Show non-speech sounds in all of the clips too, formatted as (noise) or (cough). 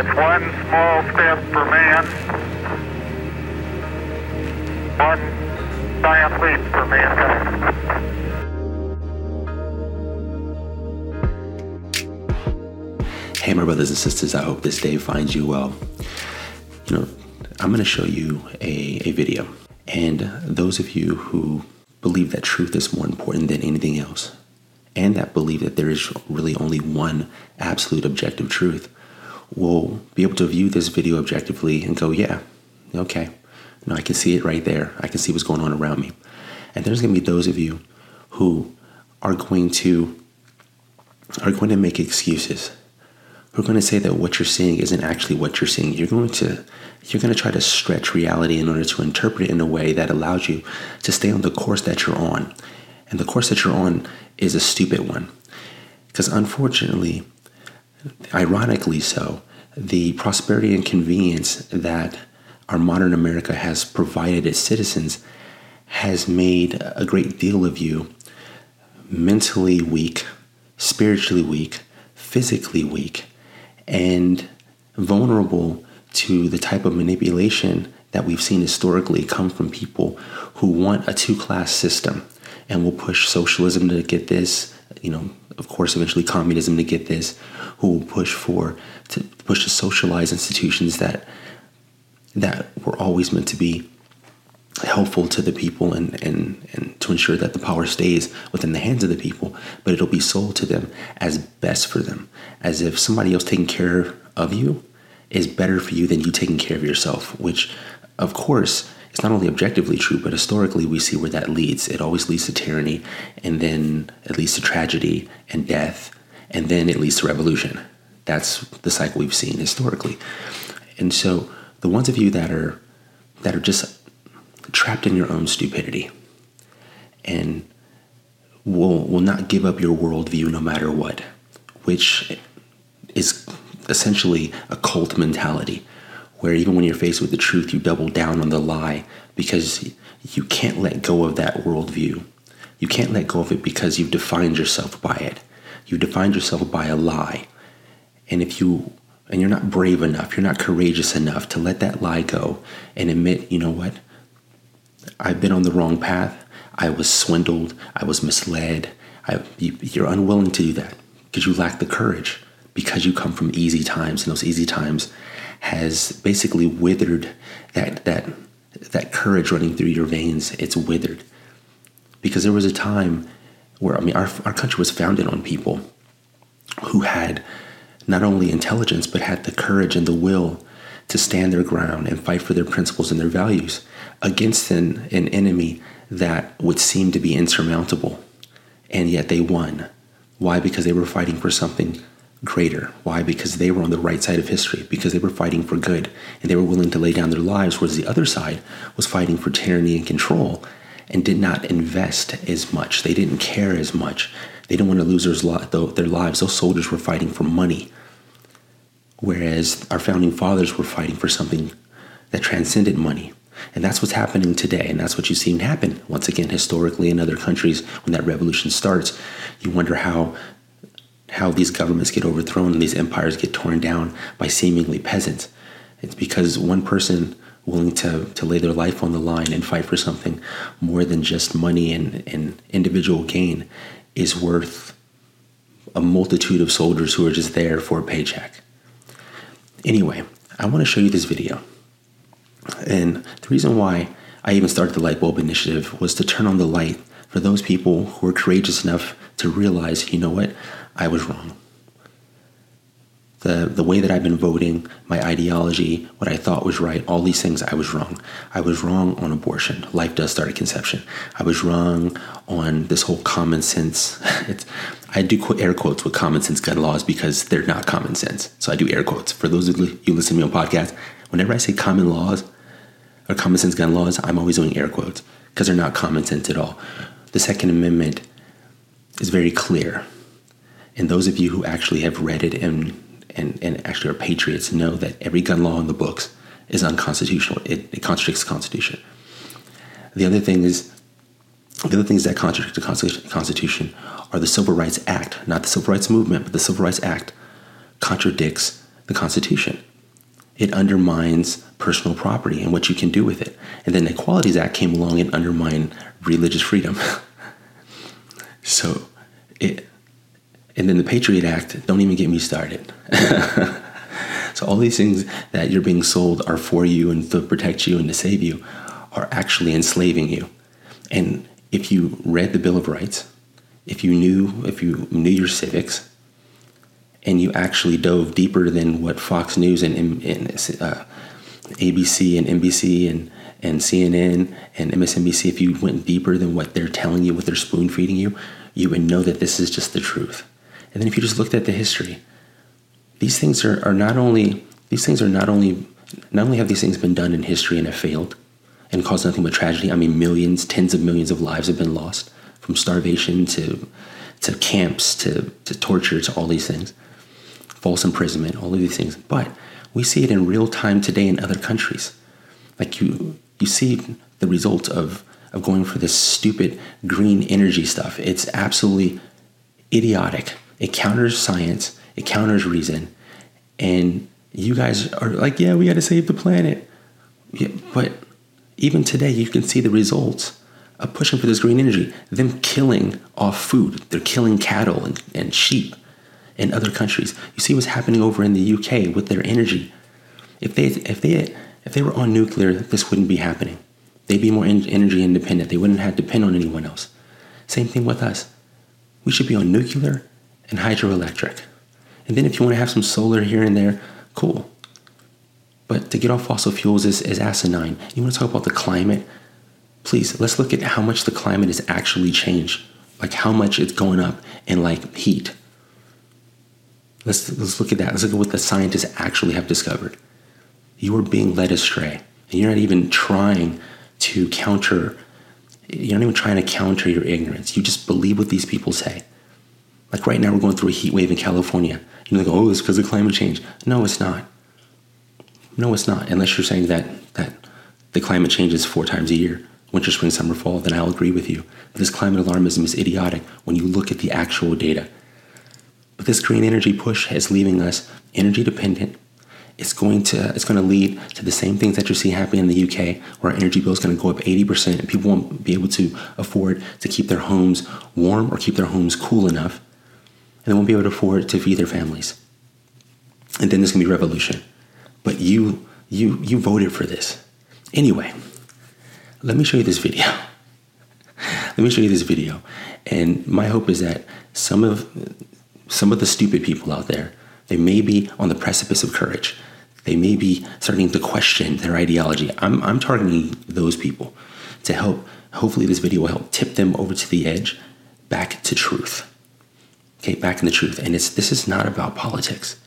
It's one small step for man, one giant leap for mankind. Hey, my brothers and sisters, I hope this day finds you well. You know, I'm going to show you a, a video. And those of you who believe that truth is more important than anything else, and that believe that there is really only one absolute objective truth, will be able to view this video objectively and go, yeah, okay, no, I can see it right there. I can see what's going on around me. And there's going to be those of you who are going to are going to make excuses who are going to say that what you're seeing isn't actually what you're seeing. You're going to you're going to try to stretch reality in order to interpret it in a way that allows you to stay on the course that you're on. And the course that you're on is a stupid one. Because unfortunately, ironically so, the prosperity and convenience that our modern America has provided its citizens has made a great deal of you mentally weak, spiritually weak, physically weak, and vulnerable to the type of manipulation that we've seen historically come from people who want a two class system and will push socialism to get this, you know, of course, eventually communism to get this, who will push for to push to socialize institutions that that were always meant to be helpful to the people and, and, and to ensure that the power stays within the hands of the people, but it'll be sold to them as best for them, as if somebody else taking care of you is better for you than you taking care of yourself, which, of course, is not only objectively true, but historically we see where that leads. It always leads to tyranny, and then it leads to tragedy and death, and then it leads to revolution. That's the cycle we've seen historically. And so the ones of you that are that are just trapped in your own stupidity and will will not give up your worldview no matter what, which is essentially a cult mentality, where even when you're faced with the truth, you double down on the lie because you can't let go of that worldview. You can't let go of it because you've defined yourself by it. You've defined yourself by a lie. And if you and you're not brave enough, you're not courageous enough to let that lie go and admit, you know what? I've been on the wrong path. I was swindled. I was misled. I, you, are unwilling to do that because you lack the courage because you come from easy times, and those easy times has basically withered that that that courage running through your veins. It's withered because there was a time where I mean, our our country was founded on people who had not only intelligence but had the courage and the will to stand their ground and fight for their principles and their values against an, an enemy that would seem to be insurmountable. And yet they won. Why? Because they were fighting for something greater. Why? Because they were on the right side of history, because they were fighting for good, and they were willing to lay down their lives, whereas the other side was fighting for tyranny and control and did not invest as much. They didn't care as much. They didn't want to lose their lives. Those soldiers were fighting for money. Whereas our founding fathers were fighting for something that transcended money. And that's what's happening today. And that's what you've seen happen once again historically in other countries when that revolution starts. You wonder how how these governments get overthrown and these empires get torn down by seemingly peasants. It's because one person willing to, to lay their life on the line and fight for something more than just money and, and individual gain is worth a multitude of soldiers who are just there for a paycheck. Anyway, I want to show you this video. And the reason why I even started the Light Bulb Initiative was to turn on the light for those people who are courageous enough to realize, you know what, I was wrong. The, the way that I've been voting, my ideology, what I thought was right, all these things, I was wrong. I was wrong on abortion. Life does start at conception. I was wrong on this whole common sense. (laughs) I do air quotes with common sense gun laws because they're not common sense. So I do air quotes. For those of you listen to me on podcast, whenever I say common laws or common sense gun laws, I'm always doing air quotes because they're not common sense at all. The Second Amendment is very clear. And those of you who actually have read it and, and, and actually are patriots know that every gun law in the books is unconstitutional. It, it contradicts the Constitution. The other thing is the other things that contradict the Constitution are the Civil Rights Act, not the Civil Rights Movement, but the Civil Rights Act contradicts the Constitution it undermines personal property and what you can do with it. And then the Equalities Act came along and undermined religious freedom. (laughs) so it, and then the Patriot Act, don't even get me started. (laughs) so all these things that you're being sold are for you and to protect you and to save you are actually enslaving you. And if you read the Bill of Rights, if you knew if you knew your civics, and you actually dove deeper than what Fox News and, and uh, ABC and NBC and and CNN and MSNBC, if you went deeper than what they're telling you, what they're spoon feeding you, you would know that this is just the truth. And then if you just looked at the history, these things are, are not only these things are not only not only have these things been done in history and have failed and caused nothing but tragedy. I mean, millions, tens of millions of lives have been lost from starvation to to camps to, to torture to all these things, false imprisonment, all of these things. But we see it in real time today in other countries. Like you you see the result of of going for this stupid green energy stuff. It's absolutely idiotic. It counters science, it counters reason. And you guys are like, yeah, we got to save the planet. Yeah, but even today, you can see the results of pushing for this green energy, them killing off food. They're killing cattle and, and sheep in other countries. You see what's happening over in the UK with their energy. If they, if they, if they were on nuclear, this wouldn't be happening. They'd be more energy independent. They wouldn't have to depend on anyone else. Same thing with us. We should be on nuclear and hydroelectric. And then if you want to have some solar here and there, cool. But to get off fossil fuels is, is asinine. You want to talk about the climate? Please, let's look at how much the climate has actually changed. Like how much it's going up in like heat. Let's, let's look at that. Let's look at what the scientists actually have discovered. You are being led astray. And you're not even trying to counter, you're not even trying to counter your ignorance. You just believe what these people say. Like right now, we're going through a heat wave in California. You're like, oh, it's because of climate change. No, it's not. No, it's not. Unless you're saying that that the climate changes four times a year, winter, spring, summer, fall, then I'll agree with you. This climate alarmism is idiotic when you look at the actual data. But this green energy push is leaving us energy dependent. It's going to it's going to lead to the same things that you see happening in the UK, where our energy bill is going to go up 80%, and people won't be able to afford to keep their homes warm or keep their homes cool enough, and they won't be able to afford to feed their families. And then there's to be revolution but you you you voted for this. Anyway, let me show you this video. (laughs) let me show you this video. And my hope is that some of some of the stupid people out there, they may be on the precipice of courage. They may be starting to question their ideology. I'm, I'm targeting those people to help. Hopefully, this video will help tip them over to the edge, back to truth. Okay, back in the truth. And it's this is not about politics.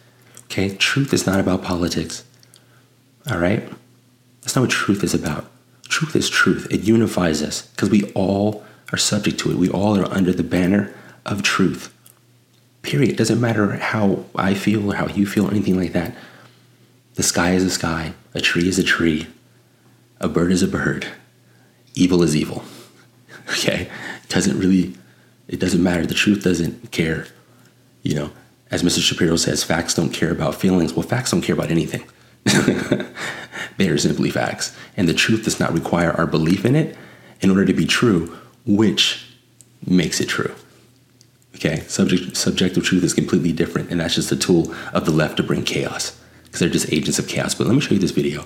Okay, truth is not about politics. All right? That's not what truth is about. Truth is truth. It unifies us because we all are subject to it. We all are under the banner of truth. Period. It doesn't matter how I feel or how you feel or anything like that. The sky is a sky, a tree is a tree, a bird is a bird. Evil is evil. (laughs) Okay? It doesn't really, it doesn't matter. The truth doesn't care. You know, as Mr. Shapiro says, facts don't care about feelings. Well, facts don't care about anything. (laughs) they are simply facts. And the truth does not require our belief in it in order to be true, which makes it true. Okay, subject, subjective truth is completely different, and that's just a tool of the left to bring chaos because they're just agents of chaos. But let me show you this video.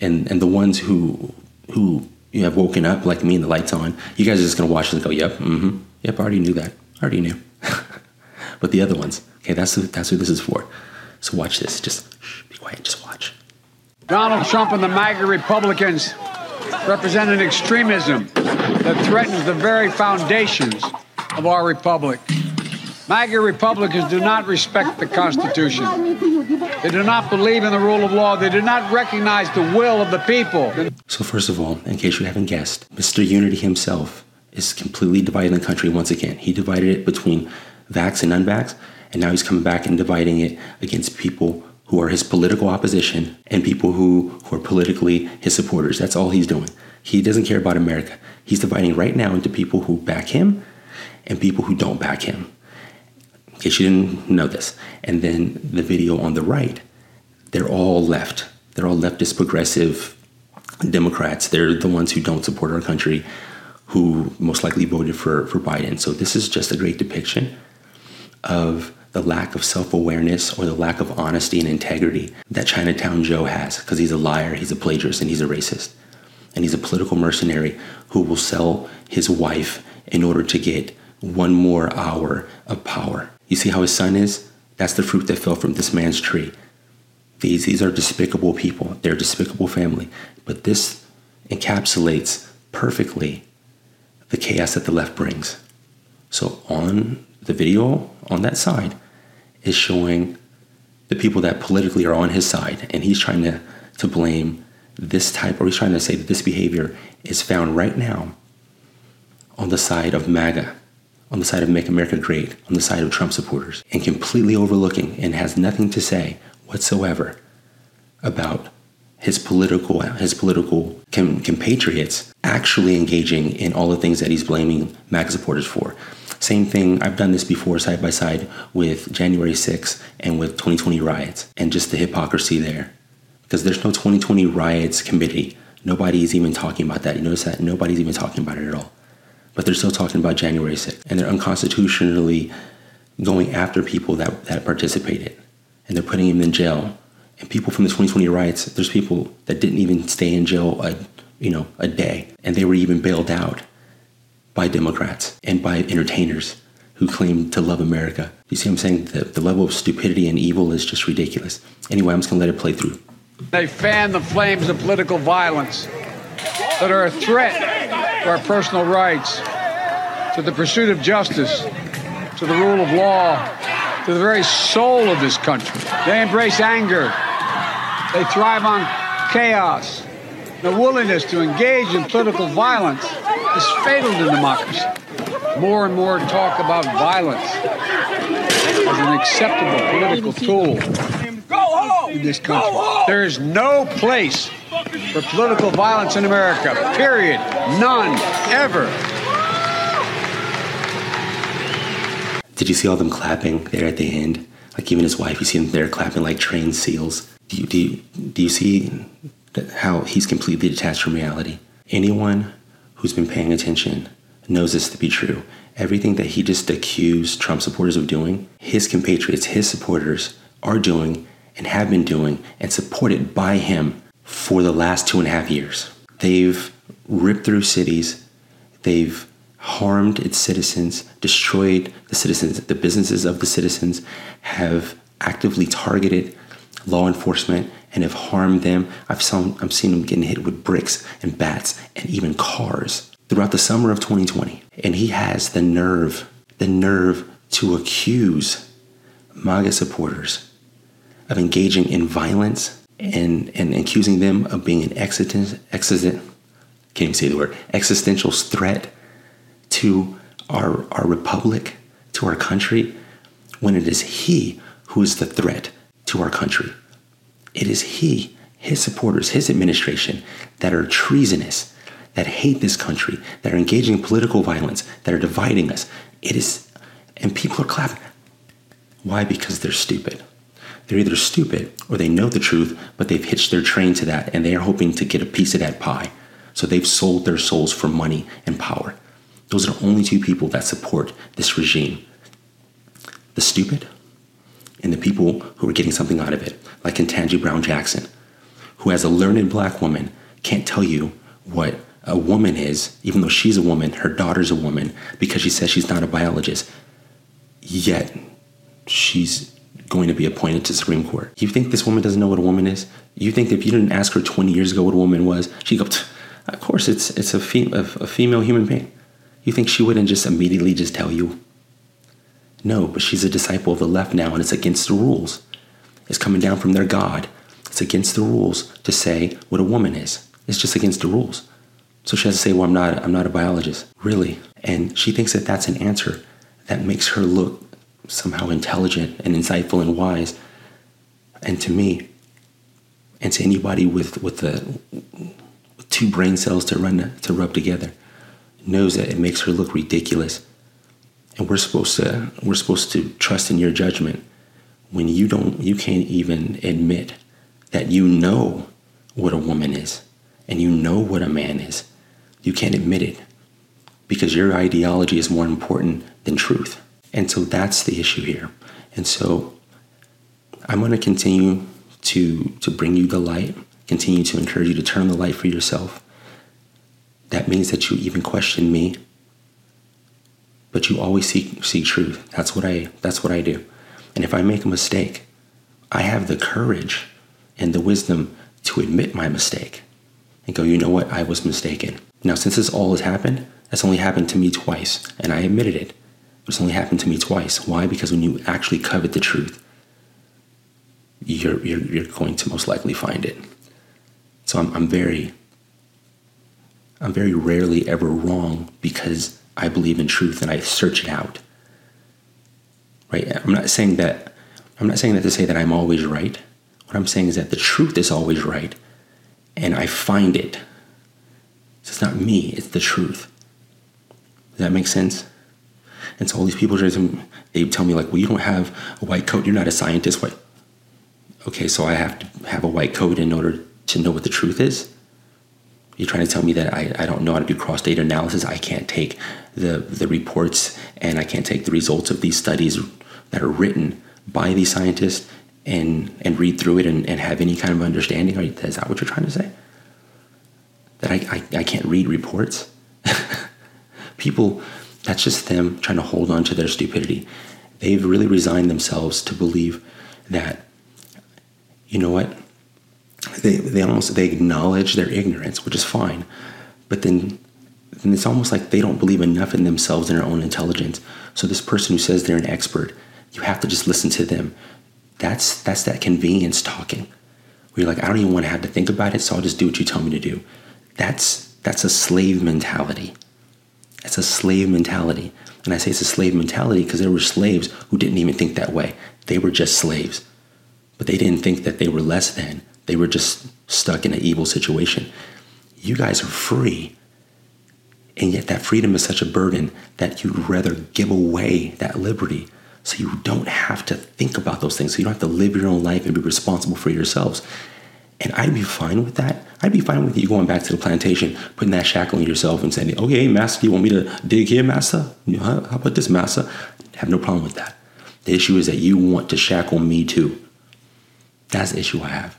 And and the ones who who you have woken up like me and the lights on, you guys are just gonna watch this and go, "Yep, mm-hmm, yep, I already knew that, I already knew." (laughs) but the other ones. Okay, that's who, that's who this is for. So watch this. Just shh, be quiet. Just watch. Donald Trump and the MAGA Republicans represent an extremism that threatens the very foundations of our republic. MAGA Republicans do not respect the Constitution. They do not believe in the rule of law. They do not recognize the will of the people. So, first of all, in case you haven't guessed, Mr. Unity himself is completely dividing the country once again. He divided it between vax and unvax, and now he's coming back and dividing it against people who are his political opposition and people who, who are politically his supporters. That's all he's doing. He doesn't care about America. He's dividing right now into people who back him and people who don't back him. In case you didn't know this. And then the video on the right, they're all left. They're all leftist progressive Democrats. They're the ones who don't support our country, who most likely voted for, for Biden. So this is just a great depiction of the lack of self awareness or the lack of honesty and integrity that Chinatown Joe has because he's a liar, he's a plagiarist, and he's a racist. And he's a political mercenary who will sell his wife in order to get one more hour of power. You see how his son is? That's the fruit that fell from this man's tree. These, these are despicable people. They're a despicable family. But this encapsulates perfectly the chaos that the left brings. So on the video on that side is showing the people that politically are on his side, and he's trying to, to blame this type, or he's trying to say that this behavior is found right now on the side of MAGA, on the side of Make America Great, on the side of Trump supporters, and completely overlooking and has nothing to say whatsoever about his political his political compatriots actually engaging in all the things that he's blaming MAGA supporters for. Same thing, I've done this before side by side with January 6th and with 2020 riots and just the hypocrisy there. Because there's no 2020 riots committee. Nobody's even talking about that. You notice that? Nobody's even talking about it at all. But they're still talking about January 6th. And they're unconstitutionally going after people that, that participated. And they're putting them in jail. And people from the 2020 riots, there's people that didn't even stay in jail a, you know, a day. And they were even bailed out by Democrats and by entertainers who claim to love America. You see what I'm saying? The, the level of stupidity and evil is just ridiculous. Anyway, I'm just going to let it play through. They fan the flames of political violence that are a threat to our personal rights, to the pursuit of justice, to the rule of law, to the very soul of this country. They embrace anger. They thrive on chaos. The willingness to engage in political violence is fatal to democracy. More and more talk about violence as an acceptable political tool in this country. There is no place for political violence in America, period. None, ever. Did you see all them clapping there at the end? Like even his wife, you see them there clapping like trained seals. Do you, do you, do you see how he's completely detached from reality? Anyone who's been paying attention knows this to be true. Everything that he just accused Trump supporters of doing, his compatriots, his supporters are doing and have been doing and supported by him for the last two and a half years. They've ripped through cities, they've harmed its citizens, destroyed the citizens, the businesses of the citizens, have actively targeted law enforcement and have harmed them. I've seen, I've seen them getting hit with bricks and bats and even cars throughout the summer of 2020. And he has the nerve, the nerve to accuse MAGA supporters of engaging in violence and, and accusing them of being an existential, existent, can't even say the word, existential threat to our, our republic, to our country, when it is he who is the threat to our country. It is he, his supporters, his administration that are treasonous, that hate this country, that are engaging in political violence, that are dividing us. It is, and people are clapping. Why? Because they're stupid. They're either stupid or they know the truth, but they've hitched their train to that and they are hoping to get a piece of that pie. So they've sold their souls for money and power. Those are the only two people that support this regime the stupid and the people who are getting something out of it, like Ketanji Brown Jackson, who, as a learned black woman, can't tell you what a woman is, even though she's a woman, her daughter's a woman, because she says she's not a biologist. Yet, she's going to be appointed to Supreme Court. You think this woman doesn't know what a woman is? You think if you didn't ask her 20 years ago what a woman was, she'd go, of course, it's, it's a, fem- a, a female human being. You think she wouldn't just immediately just tell you? No, but she's a disciple of the left now, and it's against the rules. It's coming down from their God. It's against the rules to say what a woman is. It's just against the rules. So she has to say, "Well, I'm not. I'm not a biologist, really." And she thinks that that's an answer that makes her look somehow intelligent and insightful and wise. And to me, and to anybody with with the with two brain cells to run to rub together, knows that it makes her look ridiculous and we're supposed to we're supposed to trust in your judgment when you don't you can't even admit that you know what a woman is and you know what a man is, you can't admit it because your ideology is more important than truth. And so that's the issue here. And so I'm going to continue to to bring you the light, continue to encourage you to turn the light for yourself. That means that you even question me, but you always seek seek truth. That's what I that's what I do. And if I make a mistake, I have the courage and the wisdom to admit my mistake and go, you know what, I was mistaken. Now, since this all has happened, that's only happened to me twice, and I admitted it. It's only happened to me twice. Why? Because when you actually covet the truth, you're, you're, you're going to most likely find it. So I'm, I'm very, I'm very rarely ever wrong because I believe in truth and I search it out. Right? I'm not saying that, I'm not saying that to say that I'm always right. What I'm saying is that the truth is always right and I find it. So it's not me, it's the truth. Does that make sense? And so all these people, just they tell me like, well, you don't have a white coat. You're not a scientist. What? Okay, so I have to have a white coat in order to know what the truth is. You're trying to tell me that I, I don't know how to do cross data analysis. I can't take the, the reports and I can't take the results of these studies that are written by these scientists and, and read through it and, and have any kind of understanding. Are, is that what you're trying to say? That I, I, I can't read reports? (laughs) People that's just them trying to hold on to their stupidity. They've really resigned themselves to believe that, you know what? They, they almost they acknowledge their ignorance, which is fine, but then, then it's almost like they don't believe enough in themselves and their own intelligence. So this person who says they're an expert, you have to just listen to them. That's that's that convenience talking. Where you're like, I don't even want to have to think about it, so I'll just do what you tell me to do. That's that's a slave mentality. It's a slave mentality. And I say it's a slave mentality because there were slaves who didn't even think that way. They were just slaves. But they didn't think that they were less than. They were just stuck in an evil situation. You guys are free. And yet that freedom is such a burden that you'd rather give away that liberty so you don't have to think about those things. So you don't have to live your own life and be responsible for yourselves. And I'd be fine with that. I'd be fine with you going back to the plantation, putting that shackle on yourself and saying, okay, master, you want me to dig here, master? How about this, master? I have no problem with that. The issue is that you want to shackle me too. That's the issue I have.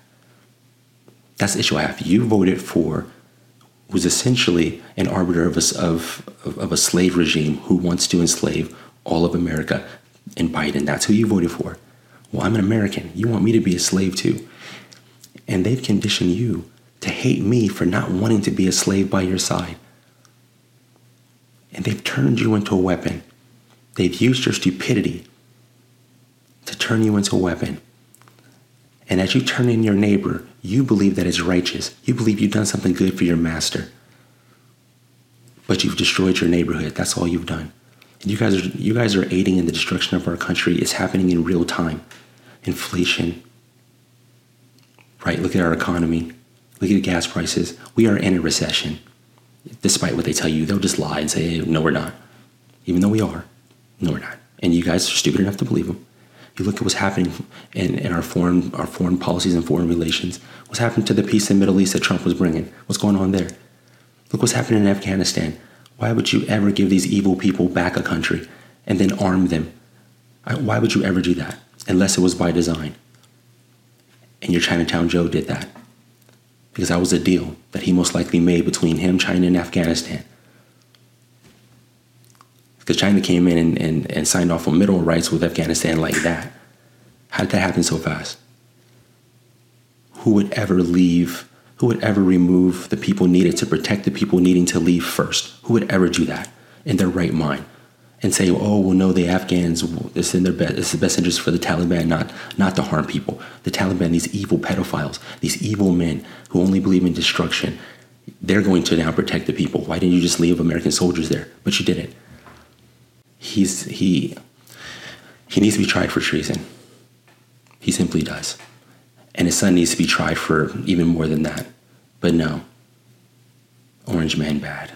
That's the issue I have. You voted for was essentially an arbiter of a, of, of a slave regime who wants to enslave all of America. And Biden, that's who you voted for. Well, I'm an American. You want me to be a slave too. And they've conditioned you to hate me for not wanting to be a slave by your side. And they've turned you into a weapon. They've used your stupidity to turn you into a weapon. And as you turn in your neighbor, you believe that it's righteous. You believe you've done something good for your master. But you've destroyed your neighborhood. That's all you've done. And you guys are you guys are aiding in the destruction of our country. It's happening in real time. Inflation, right? Look at our economy. Look at gas prices. We are in a recession. Despite what they tell you, they'll just lie and say, hey, no, we're not. Even though we are. No, we're not. And you guys are stupid enough to believe them. You look at what's happening in, in our foreign our foreign policies and foreign relations. What's happened to the peace in the Middle East that Trump was bringing? What's going on there? Look what's happening in Afghanistan. Why would you ever give these evil people back a country and then arm them? Why would you ever do that? Unless it was by design. And your Chinatown Joe did that. Because that was a deal that he most likely made between him, China, and Afghanistan. Because China came in and, and, and signed off on mineral rights with Afghanistan like that. How did that happen so fast? Who would ever leave? Who would ever remove the people needed to protect the people needing to leave first? Who would ever do that in their right mind? And say, "Oh, well, no, the Afghans. It's in their best. It's the best interest for the Taliban not not to harm people. The Taliban, these evil pedophiles, these evil men who only believe in destruction, they're going to now protect the people. Why didn't you just leave American soldiers there? But you didn't. He's he he needs to be tried for treason. He simply does, and his son needs to be tried for even more than that. But no, Orange Man bad.